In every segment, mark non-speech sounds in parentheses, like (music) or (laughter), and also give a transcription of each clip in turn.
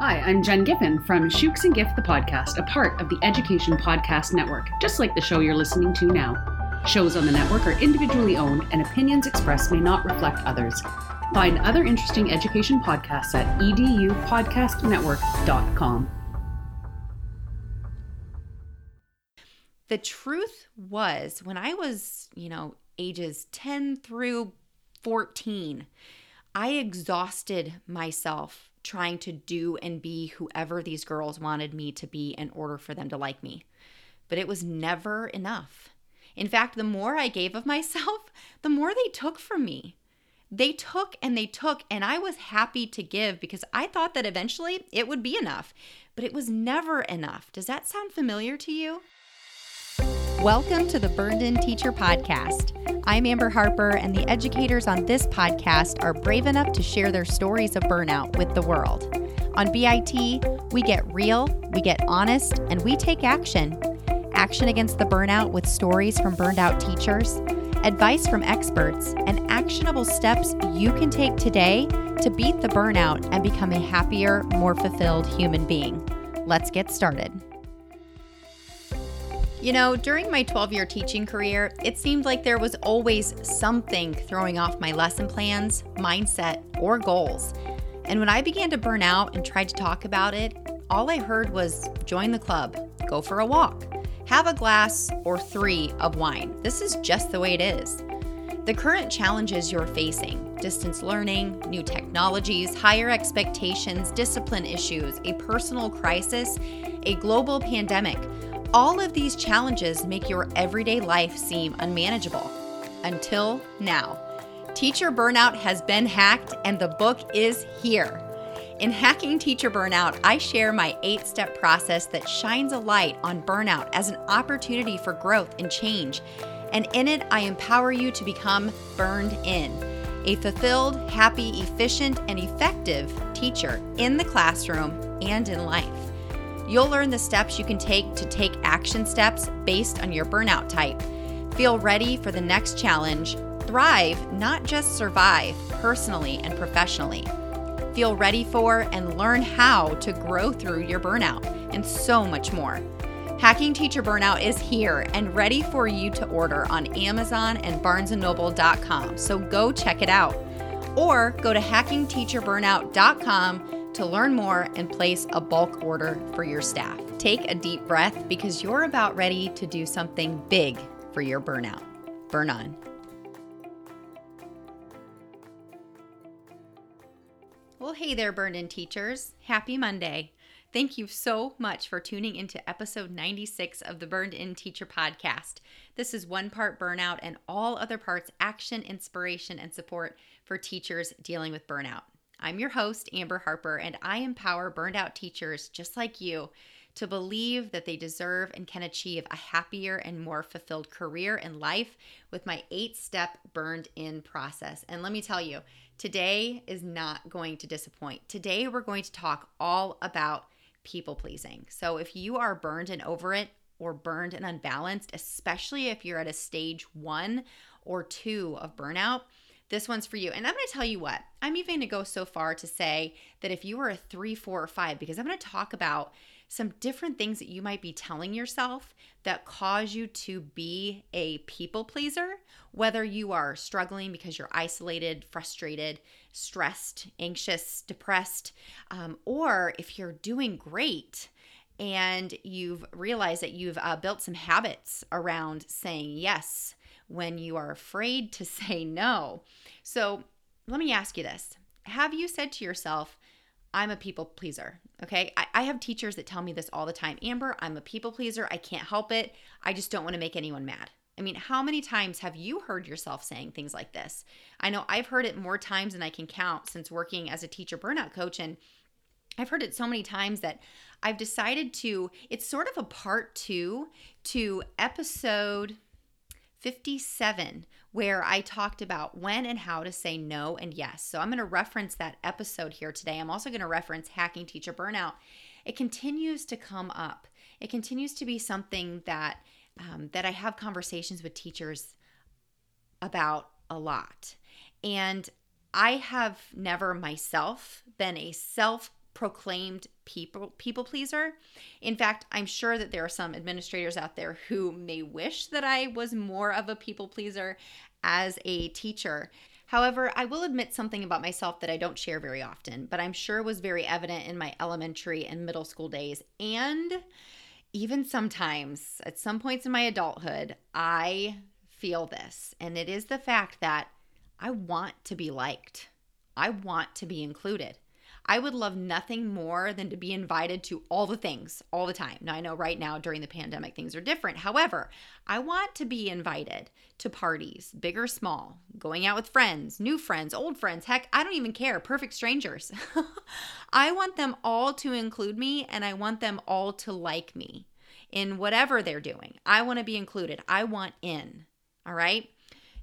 Hi, I'm Jen Giffen from Shukes and Giffen podcast, a part of the Education Podcast Network, just like the show you're listening to now. Shows on the network are individually owned, and opinions expressed may not reflect others. Find other interesting education podcasts at edupodcastnetwork.com. The truth was, when I was, you know, ages 10 through 14, I exhausted myself trying to do and be whoever these girls wanted me to be in order for them to like me. But it was never enough. In fact, the more I gave of (laughs) myself, the more they took from me. They took and they took, and I was happy to give because I thought that eventually it would be enough, but it was never enough. Does that sound familiar to you? Welcome to the Burned In Teacher Podcast. I'm Amber Harper, and the educators on this podcast are brave enough to share their stories of burnout with the world. On BIT, we get real, we get honest, and we take action. Action against the burnout with stories from burned out teachers, advice from experts, and actionable steps you can take today to beat the burnout and become a happier, more fulfilled human being. Let's get started. You know, during my 12 year teaching career, it seemed like there was always something throwing off my lesson plans, mindset, or goals. And when I began to burn out and tried to talk about it, all I heard was join the club, go for a walk, have a glass or three of wine. This is just the way it is. The current challenges you're facing distance learning, new technologies, higher expectations, discipline issues, a personal crisis, a global pandemic all of these challenges make your everyday life seem unmanageable. Until now. Teacher burnout has been hacked, and the book is here. In Hacking Teacher Burnout, I share my eight step process that shines a light on burnout as an opportunity for growth and change. And in it, I empower you to become burned in a fulfilled, happy, efficient, and effective teacher in the classroom and in life. You'll learn the steps you can take to take action steps based on your burnout type. Feel ready for the next challenge. Thrive, not just survive, personally and professionally. Feel ready for and learn how to grow through your burnout, and so much more. Hacking Teacher Burnout is here and ready for you to order on Amazon and barnesandnoble.com. So go check it out. Or go to hackingteacherburnout.com to learn more and place a bulk order for your staff. Take a deep breath because you're about ready to do something big for your burnout. Burn on. Well, hey there, Burned In teachers. Happy Monday. Thank you so much for tuning into episode 96 of the Burned In Teacher podcast. This is one part burnout and all other parts action, inspiration, and support for teachers dealing with burnout. I'm your host, Amber Harper, and I empower burned out teachers just like you to believe that they deserve and can achieve a happier and more fulfilled career and life with my eight step burned in process. And let me tell you, today is not going to disappoint. Today, we're going to talk all about people pleasing. So if you are burned and over it, or burned and unbalanced, especially if you're at a stage one or two of burnout, this one's for you. And I'm going to tell you what, I'm even going to go so far to say that if you are a three, four, or five, because I'm going to talk about some different things that you might be telling yourself that cause you to be a people pleaser, whether you are struggling because you're isolated, frustrated, stressed, anxious, depressed, um, or if you're doing great and you've realized that you've uh, built some habits around saying yes when you are afraid to (laughs) say no. So let me ask you this Have you said to yourself, I'm a people pleaser. Okay. I, I, have teachers that tell me this all the time Amber, I'm a people pleaser. I can't help it. I just don't want to make anyone mad. I mean, how many times have you heard yourself saying things like this? I know I've heard it more times than I can count since working as a teacher burnout coach. And I've heard it so many times that I've decided to, it's sort of a part two to episode 57, where I talked about when and how to say no and yes. So I'm going to reference that episode here today. I'm also going to reference hacking teacher burnout. It continues to come up. It continues to be something that um, that I have conversations with teachers about a lot. And I have never myself been a self proclaimed people people pleaser. In fact, I'm sure that there are some administrators out there who may wish that I was more of a people pleaser as a teacher. However, I will admit something about myself that I don't share very often, but I'm sure was very evident in my elementary and middle school days and even sometimes at some points in my adulthood, I feel this, and it is the fact that I want to be liked. I want to be included. I would love nothing more than to be invited to all the things all the time. Now, I know right now during the pandemic things are different. However, I want to be invited to parties, big or small, going out with friends, new friends, old friends. Heck, I don't even care. Perfect strangers. (laughs) I want them all to include me and I want them all to like me in whatever they're doing. I want to be included. I want in. All right.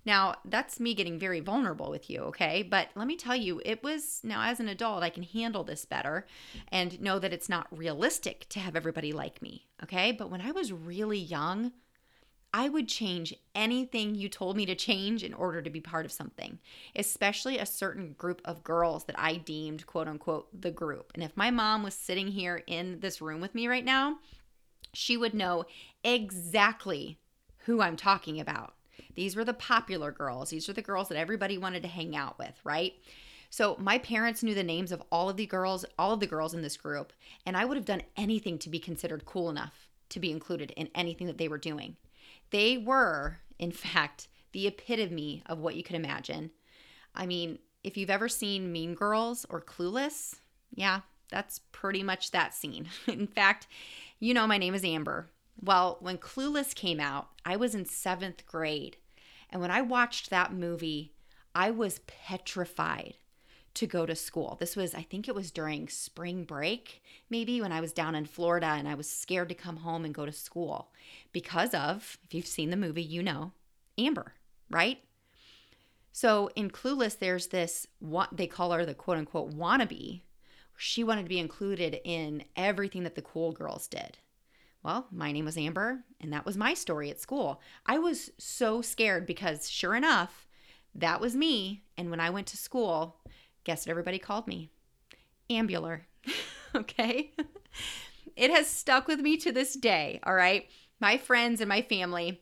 Now, that's me getting very vulnerable with you, okay? But let me tell you, it was now as an adult, I can handle this better and know that it's not realistic to have everybody like me, okay? But when I was really young, I would change anything you told me to change in order to be part of something, especially a certain group of girls that I deemed, quote unquote, the group. And if my mom was sitting here in this room with me right now, she would know exactly who I'm talking about. These were the popular girls. These are the girls that everybody wanted to hang out with, right? So my parents knew the names of all of the girls, all of the girls in this group, and I would have done anything to be considered cool enough to be included in anything that they were doing. They were, in (laughs) fact, the epitome of what you could imagine. I mean, if you've ever seen Mean Girls or Clueless, yeah, that's pretty much that scene. (laughs) in fact, you know my name is Amber. Well, when Clueless came out, I was in seventh grade. And when I watched that movie, I was petrified to go to school. This was, I think it was during spring break, maybe when I was down in Florida and I was scared to come home and go to school because of, if you've seen the movie, you know, Amber, right? So in Clueless, there's this, what they call her the quote unquote wannabe. She wanted to be included in everything that the cool girls did. Well, my name was Amber, and that was my story at school. I was so scared because, sure enough, that was me. And when I went to school, guess what everybody called me? Ambular. (laughs) okay? it has stuck with me to this day, all right? My friends and my family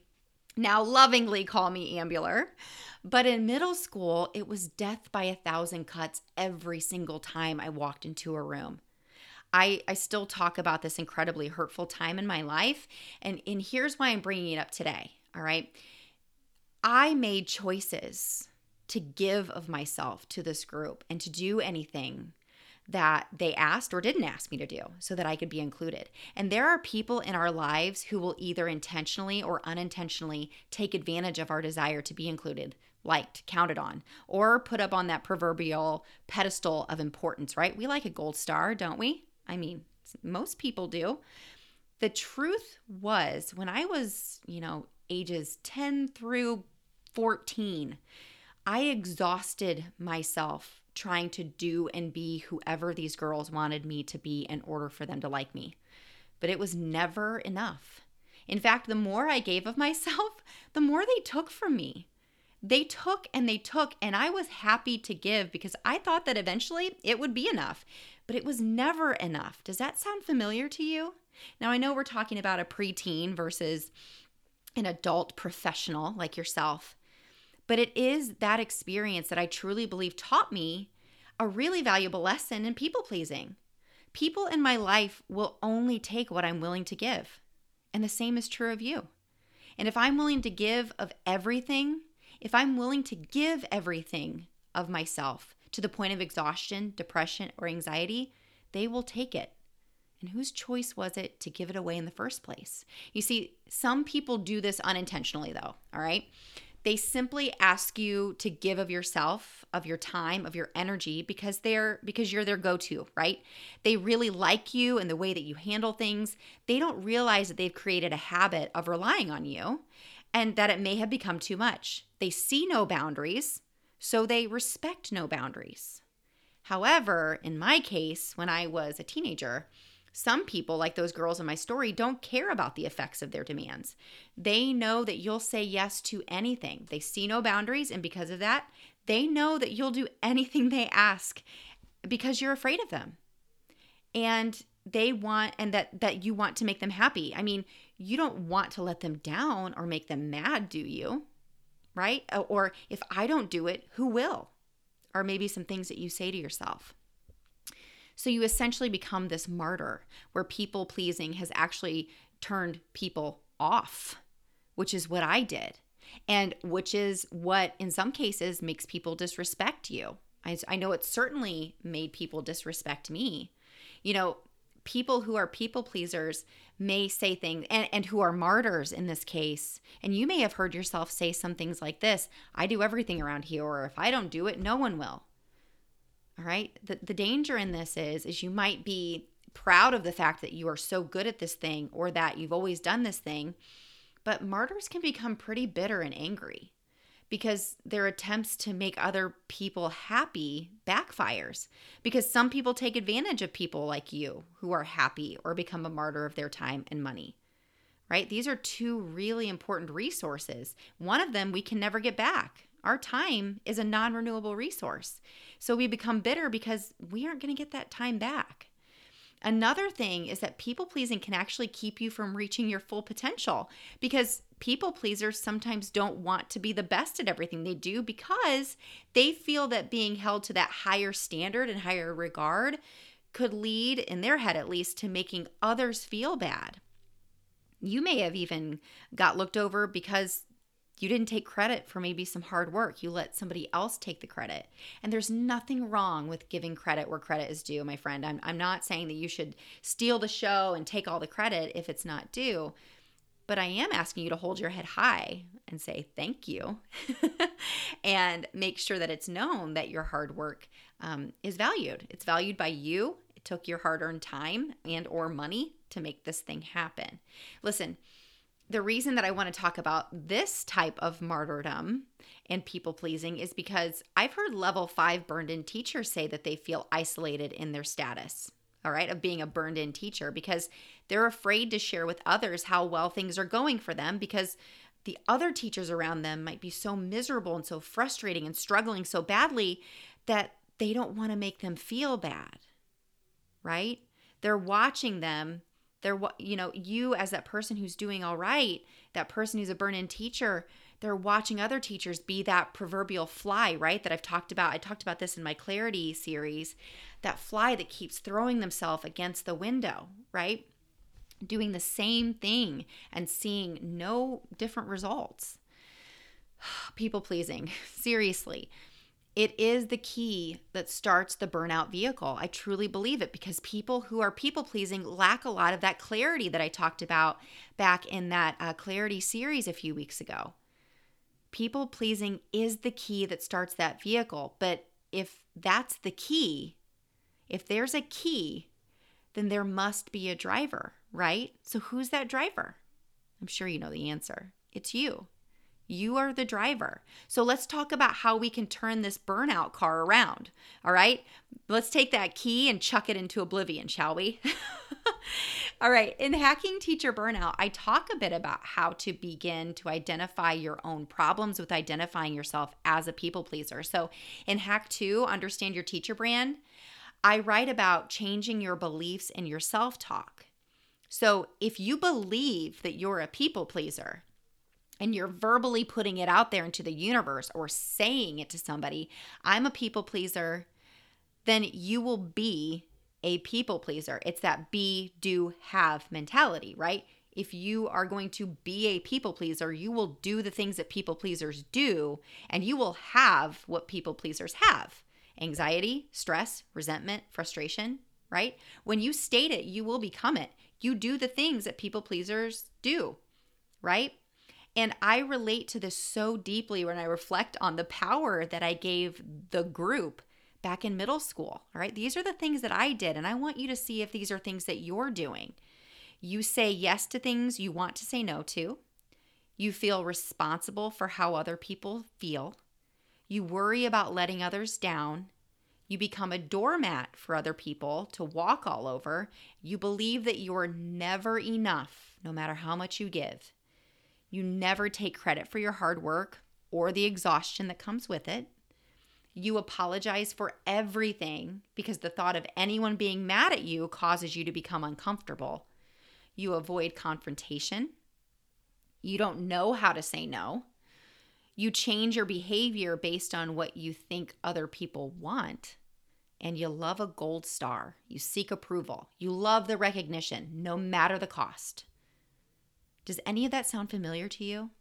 now lovingly call me Ambular. But in middle school, it was death by a thousand cuts every single time I walked into a room. I, I still talk about this incredibly hurtful time in my life. And, and here's why I'm bringing it up today. All right. I made choices to give of myself to this group and to do anything that they asked or didn't ask me to do so that I could be included. And there are people in our lives who will either intentionally or unintentionally take advantage of our desire to be included, liked, counted on, or put up on that proverbial pedestal of importance, right? We like a gold star, don't we? I mean, most people do. The truth was, when I was, you know, ages 10 through 14, I exhausted myself trying to do and be whoever these girls wanted me to be in order for them to like me. But it was never enough. In fact, the more I gave of (laughs) myself, the more they took from me. They took and they took, and I was happy to give because I thought that eventually it would be enough but it was never enough. Does that sound familiar to you? Now, I know we're talking about a preteen versus an adult professional like yourself, but it is that experience that I truly believe taught me a really valuable lesson in people pleasing. People in my life will only take what I'm willing to give. And the same is true of you. And if I'm willing to give of everything, if I'm willing to give everything of myself, to the point of exhaustion, depression, or anxiety, they will take it. And whose choice was it to give it away in the first place? You see, some people do this unintentionally, though, all right? They simply ask you to give of yourself, of your time, of your energy because they're because you're their go-to, right? They really like you and the way that you handle things. They don't realize that they've created a habit of relying on you and that it may have become too much. They see no boundaries so they respect no boundaries. However, in my case, when I was a teenager, some people, like those girls in my story, don't care about the effects of their demands. They know that you'll say yes to anything. They see no boundaries, and because of that, they know that you'll do anything they ask because you're afraid of them. and they want and that that you want to make them happy. I mean, you don't want to let them down or make them mad, do you? Right? Or if I don't do it, who will? Or maybe some things that you say to yourself. So you essentially become this martyr where people pleasing has actually turned people off, which is what I did. And which is what, in some cases, makes people disrespect you. I, I know it certainly made people disrespect me. You know, people who are people pleasers may say things and, and who are martyrs in this case. And you may have heard yourself say some things like this i do everything around here or if i don't do it no one will. All right? The, the danger in this is is you might be proud of the fact that you are so good at this thing or that you've always done this thing but martyrs can become pretty bitter and angry because their attempts to make other people happy backfires. Because some people take advantage of people like you who are happy or become a martyr of their time and money right? These are two really important resources. One of them we can never get back. Our time is a non-renewable resource. So we become bitter because we aren't going to get that time back. Another thing is that people pleasing can actually keep you from reaching your full potential because people pleasers sometimes don't want to be the best at everything they do because they feel that being held to that higher standard and higher regard could lead, in their head at least, to making others feel bad. You may have even got looked over because you didn't take credit for maybe some hard work. You let somebody else take the credit. And there's nothing wrong with giving credit where credit is due, my friend. I'm, I'm not saying that you should steal the show and take all the credit if it's not due. But I am asking you to hold your head high and say thank you (laughs) and make sure that it's known that your hard work um, is valued. It's valued by you. It took your hard-earned time and or money to make this thing happen. Listen, the reason that I want to talk about this type of martyrdom and people pleasing is because I've heard level five burned in teachers say that they feel isolated in their status, all right, of being a burned in teacher because they're afraid to share with others how well things are going for them because the other teachers around them might be so miserable and so frustrating and struggling so badly that they don't want to make them feel bad, right? They're watching them they're you know, you as that person who's doing all right, that person who's a burn-in teacher, they're watching other teachers be that proverbial fly, right? That I've talked about. I talked about this in my clarity series. That fly that keeps throwing themselves against the window, right? Doing the same thing and seeing no different results. (sighs) People pleasing. (laughs) Seriously it is the key that starts the burnout vehicle. I truly believe it because people who are people pleasing lack a lot of that clarity that I talked about back in that uh, clarity series a few weeks ago. People pleasing is the key that starts that vehicle. But if that's the key, if there's a key, then there must be a driver, right? So who's that driver? I'm sure you know the answer. It's you. You are the driver. So let's talk about how we can turn this burnout car around. All right. Let's take that key and chuck it into oblivion, shall we? (laughs) All right. In Hacking Teacher Burnout, I talk a bit about how to begin to identify your own problems with identifying yourself as a people pleaser. So in Hack 2, Understand Your Teacher Brand, I write about changing your beliefs and your self talk. So if you believe that you're a people pleaser, and you're verbally putting it out there into the universe or saying it to somebody, I'm a people pleaser, then you will be a people pleaser. It's that be, do, have mentality, right? If you are going to be a people pleaser, you will do the things that people pleasers do, and you will have what people pleasers have anxiety, stress, resentment, frustration, right? When you state it, you will become it. You do the things that people pleasers do, right? And I relate to this so deeply when I reflect on the power that I gave the group back in middle school. Right. These are the things that I did. And I want you to see if these are things that you're doing. You say yes to things you want to say no to. You feel responsible for how other people feel. You worry about letting others down. You become a doormat for other people to walk all over. You believe that you're never enough, no matter how much you give. You never take credit for your hard work or the exhaustion that comes with it. You apologize for everything because the thought of anyone being mad at you causes you to become uncomfortable. You avoid confrontation. You don't know how to say no. You change your behavior based on what you think other people want. And you love a gold star. You seek approval. You love the recognition, no matter the cost. Does any of that sound familiar to you?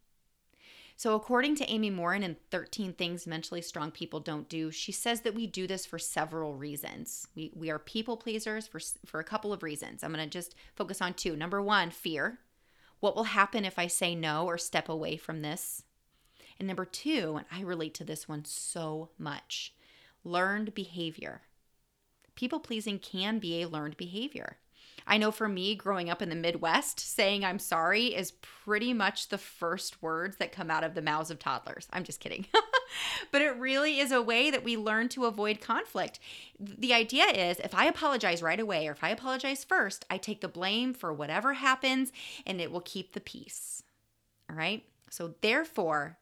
So, according to Amy Morin in 13 Things Mentally Strong People Don't Do, she says that we do this for several reasons. We, we are people pleasers for, for a couple of reasons. I'm going to just focus on two. Number one, fear. What will happen if I say no or step away from this? And number two, and I relate to this one so much learned behavior. People pleasing can be a learned behavior. I know for me, growing up in the Midwest, saying I'm sorry is pretty much the first words that come out of the mouths of toddlers. I'm just kidding. (laughs) but it really is a way that we learn to avoid conflict. The idea is if I apologize right away or if I apologize first, I take the blame for whatever happens and it will keep the peace. All right? So, therefore,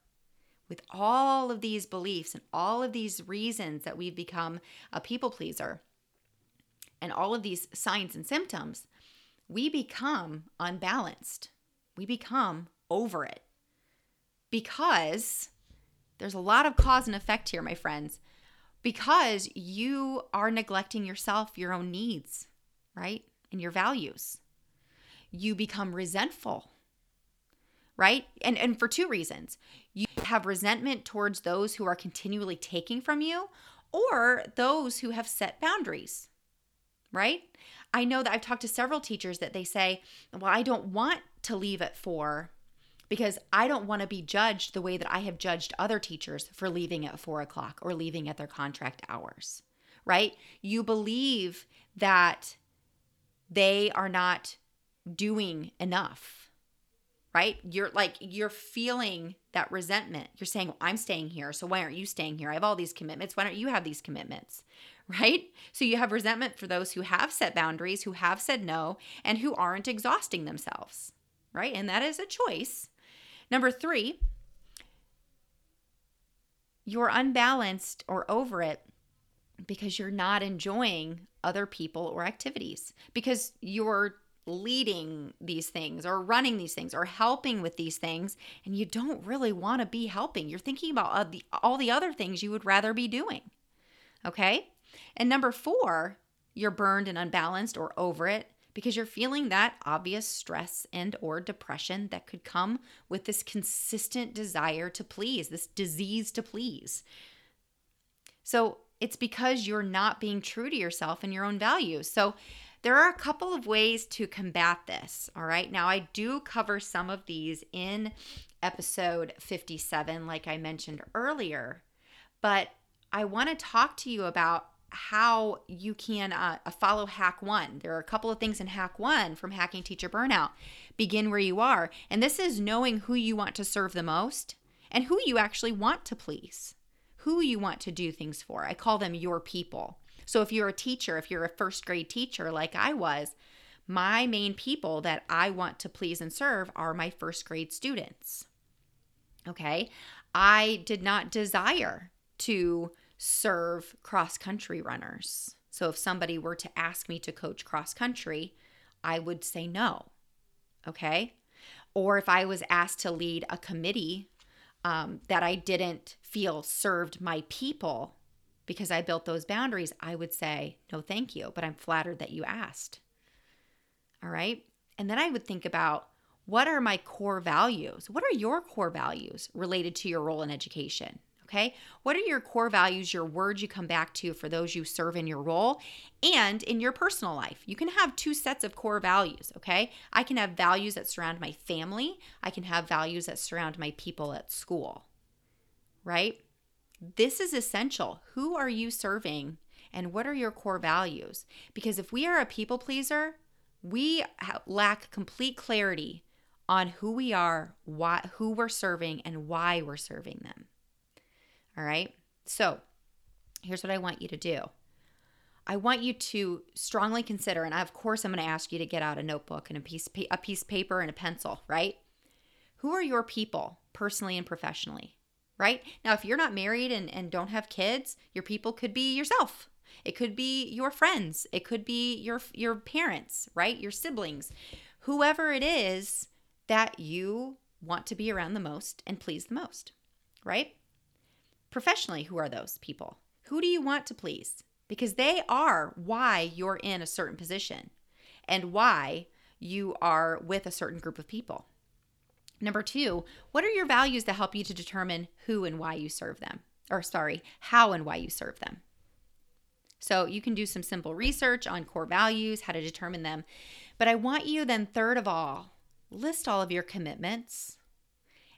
with all of these beliefs and all of these reasons that we've become a people pleaser, and all of these signs and symptoms, we become unbalanced. We become over it. Because there's a lot of cause and effect here, my friends. Because you are neglecting yourself, your own needs, right? And your values. You become resentful, right? And, and for two reasons. You have resentment towards those who are continually taking from you or those who have set boundaries right? I know that I've talked to several teachers that they say, well, I don't want to leave at four because I don't want to be judged the way that I have judged other teachers for leaving at four o'clock or leaving at their contract hours, right? You believe that they are not doing enough, right? You're like, you're feeling that resentment. You're saying, well, I'm staying here. So why aren't you staying here? I have all these commitments. Why don't you have these commitments? (laughs) right? So you have resentment for those who have set boundaries, who have said no, and who aren't exhausting themselves, right? And that is a choice. Number three, you're unbalanced or over it because you're not enjoying other people or activities, because you're leading these things or running these things or helping with these things and you don't really want to be helping you're thinking about all the, other things you would rather be doing okay and number four, you're burned and unbalanced or over it because you're feeling that obvious stress and or depression that could come with this consistent desire to please, this disease to please. So, it's because you're not being true to yourself and your own values. So, there are a couple of ways to combat this. All right. Now, I do cover some of these in episode 57, like I mentioned earlier, but I want to talk to you about how you can uh, follow hack one there are a couple of things in hack one from hacking teacher burnout begin where you are and this is knowing who you want to serve the most and who you actually want to please who you want to do things for i call them your people so if you're a teacher if you're a first grade teacher like i was my main people that i want to please and serve are my first grade students okay i did not desire to serve cross country runners. So if somebody were to ask me to coach cross country, I would say no. Okay. Or if I was asked to lead a committee um, that I didn't feel served my people because I built those boundaries, I would say, no, thank you, but I'm flattered that you asked. All right. And then I would think about what are my core values? What are your core values related to your role in education? Okay. What are your core values, your words you come back to for those you serve in your role and in your personal life? You can have two sets of core values. Okay. I can have values that surround my family, I can have values that surround my people at school. Right. This is essential. Who are you serving and what are your core values? Because if we are a people pleaser, we lack complete clarity on who we are, why, who we're serving, and why we're serving them. All right. So here's what I want you to do. I want you to strongly consider, and of course, I'm going to ask you to get out a notebook and a piece, a piece of paper and a pencil, right? Who are your people, personally and professionally, right? Now, if you're not married and, and don't have kids, your people could be yourself. It could be your friends. It could be your your parents, right? Your siblings. Whoever it is that you want to be around the most and please the most, right? Professionally, who are those people? Who do you want to please? Because they are why you're in a certain position and why you are with a certain group of people. Number two, what are your values that help you to determine who and why you serve them? Or, sorry, how and why you serve them. So, you can do some simple research on core values, how to determine them. But I want you then, third of all, list all of your commitments.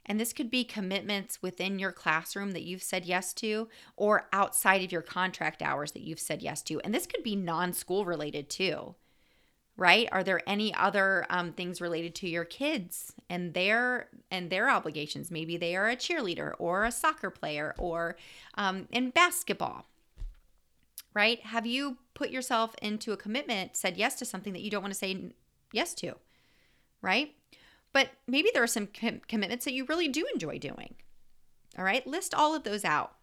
And this could be commitments within your classroom that you've said yes to, or outside of your contract hours that you've said yes to. And this could be non school related too right? Are there any other um, things related to your kids and their and their obligations? Maybe they are a cheerleader or a soccer player or um, in basketball right? Have you put yourself into a commitment said yes to something that you don't want to say yes to right? But maybe there are some com- commitments that you really do enjoy doing all right? List all of those out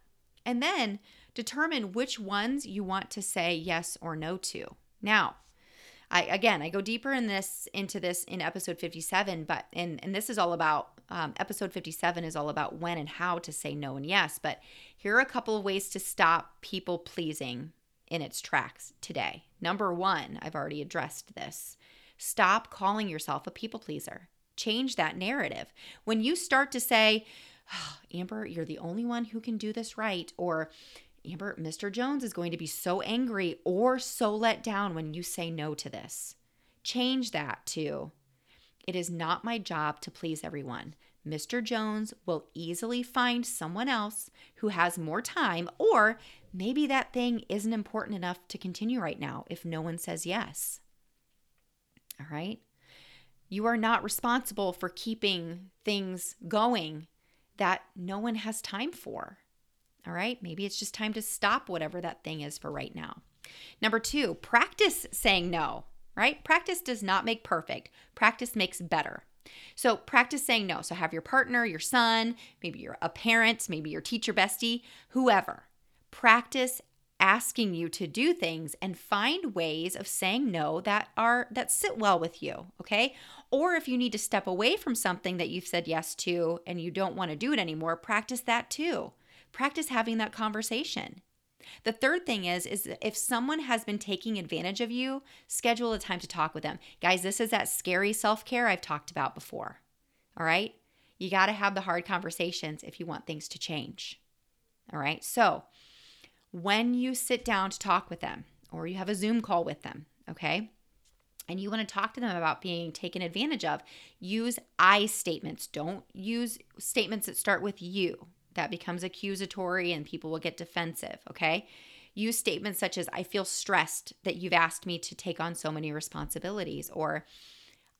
and then determine which ones you want to say yes or no to. Now I again I go deeper in this into this in episode 57, but and and this is all about um, episode 57 is all about when and how to say no and yes. But here are a couple of ways to stop people pleasing in its tracks today. Number one, I've already addressed this. Stop calling yourself a people pleaser. Change that narrative. When you start to say, oh, Amber, you're the only one who can do this right, or Amber, Mr. Jones is going to be so angry or so let down when you say no to this. Change that to, it is not my job to please everyone. Mr. Jones will easily find someone else who has more time, or maybe that thing isn't important enough to continue right now if no one says yes. All right? You are not responsible for keeping things going that no one has time for. All right, maybe it's just time to stop whatever that thing is for right now. Number two, practice saying no, right? Practice does not make perfect, practice makes better. So practice saying no. So have your partner, your son, maybe you're a parent, maybe your teacher bestie, whoever. Practice asking you to do things and find ways of saying no that are that sit well with you, okay? Or if you need to step away from something that you've said yes to and you don't want to do it anymore, practice that too practice having that conversation. The third thing is is if someone has been taking advantage of you, schedule a time to talk with them. Guys, this is that scary self-care I've talked about before. All right? You got to have the hard conversations if you want things to change. All right? So, when you sit down to talk with them or you have a Zoom call with them, okay? And you want to talk to them about being taken advantage of, use I statements. Don't use statements that start with you that becomes accusatory and people will get defensive, okay? Use statements such as, I feel stressed that you've asked me to take on so many responsibilities, or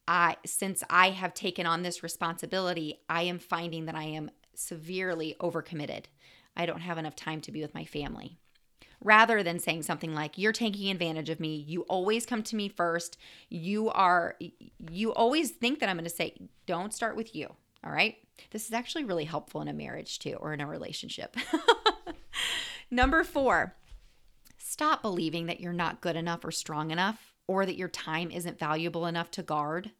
I, since I have taken on this responsibility, I am finding that I am severely overcommitted. I don't have enough time to be with my family. Rather than saying something like, You're taking advantage of me. You always come to me first. You are, you always think that I'm going to say, Don't start with you. All right. This is actually really helpful in a marriage too, or in a relationship. (laughs) Number four, stop believing that you're not good enough or strong enough, or that your time isn't valuable enough to guard.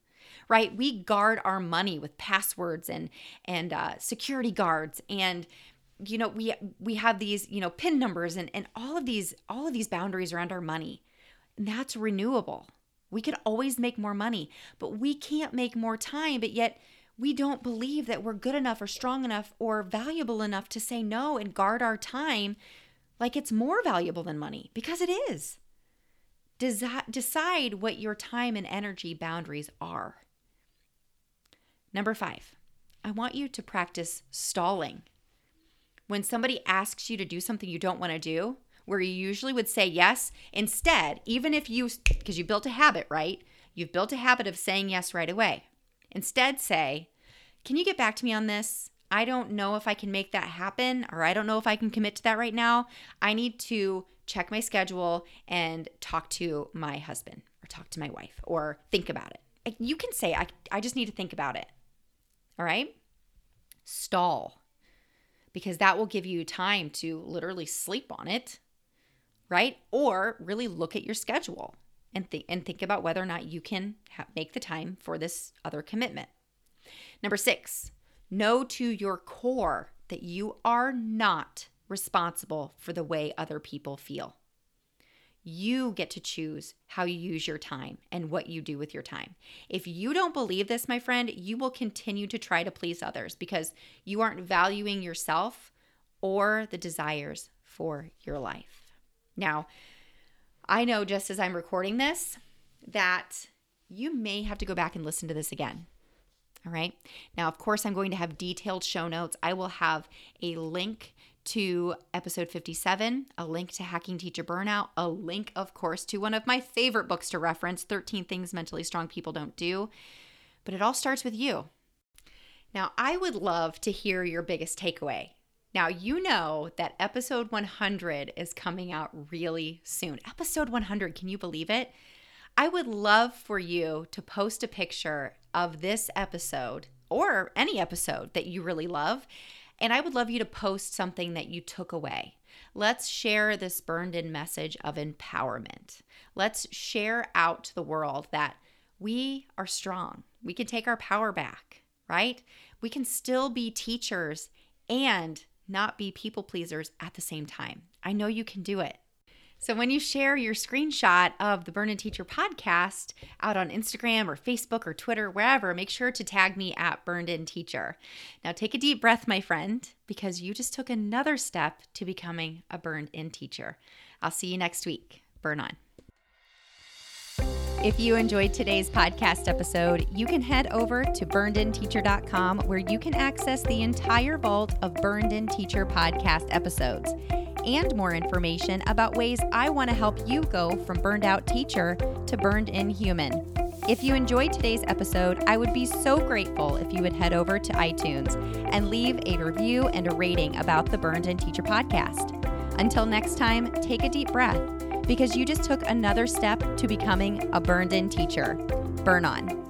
Right? We guard our money with passwords and and uh, security guards, and you know we we have these you know pin numbers and and all of these all of these boundaries around our money. And that's renewable. We could always make more money, but we can't make more time. But yet we don't believe that we're good enough or strong enough or valuable enough to say no and guard our time like it's more valuable than money because it is. Desi- decide what your time and energy boundaries are. Number five, I want you to practice stalling. When somebody asks you to do something you don't want to do, where you usually would say yes, instead, even if you, because you built a habit, right? You've built a habit of saying yes right away. Instead, say, Can you get back to me on this? I don't know if I can make that happen, or I don't know if I can commit to that right now. I need to check my schedule and talk to my husband, or talk to my wife, or think about it. You can say, I, I just need to think about it. All right? Stall. because that will give you time to literally sleep on it, right? Or really look at your schedule and think and think about whether or not you can ha- make the time for this other commitment. Number 6, know to your core that you are not responsible for the way other people feel. You get to choose how you use your time and what you do with your time. If you don't believe this, my friend, you will continue to try to please others because you aren't valuing yourself or the desires for your life. Now, I know just as I'm recording this that you may have to go back and listen to this again. All right. Now, of course, I'm going to have detailed show notes. I will have a link to episode 57, a link to Hacking Teacher Burnout, a link, of course, to one of my favorite books to reference 13 Things Mentally Strong People Don't Do. But it all starts with you. Now, I would love to hear your biggest takeaway. Now, you know that episode 100 is coming out really soon. Episode 100, can you believe it? I would love for you to post a picture of this episode or any episode that you really love and I would love you to post something that you took away. Let's share this burned in message of empowerment. Let's share out to the world that we are strong. We can take our power back, right? We can still be teachers and not be people pleasers at the same time. I know you can do it. So when you share your screenshot of the Burn In Teacher podcast out on Instagram or Facebook or Twitter, wherever, make sure to tag me at Burned In Teacher. Now take a deep breath, my friend, because you just took another step to becoming a Burned In Teacher. I'll see you next week. Burn on. If you enjoyed today's podcast episode, you can head over to burnedinteacher.com where you can access the entire vault of Burned In Teacher podcast episodes and more information about ways I want to help you go from burned out teacher to burned in human. If you enjoyed today's episode, I would be so grateful if you would head over to iTunes and leave a review and a rating about the Burned In Teacher podcast. Until next time, take a deep breath because you just took another step to becoming a burned in teacher. Burn on.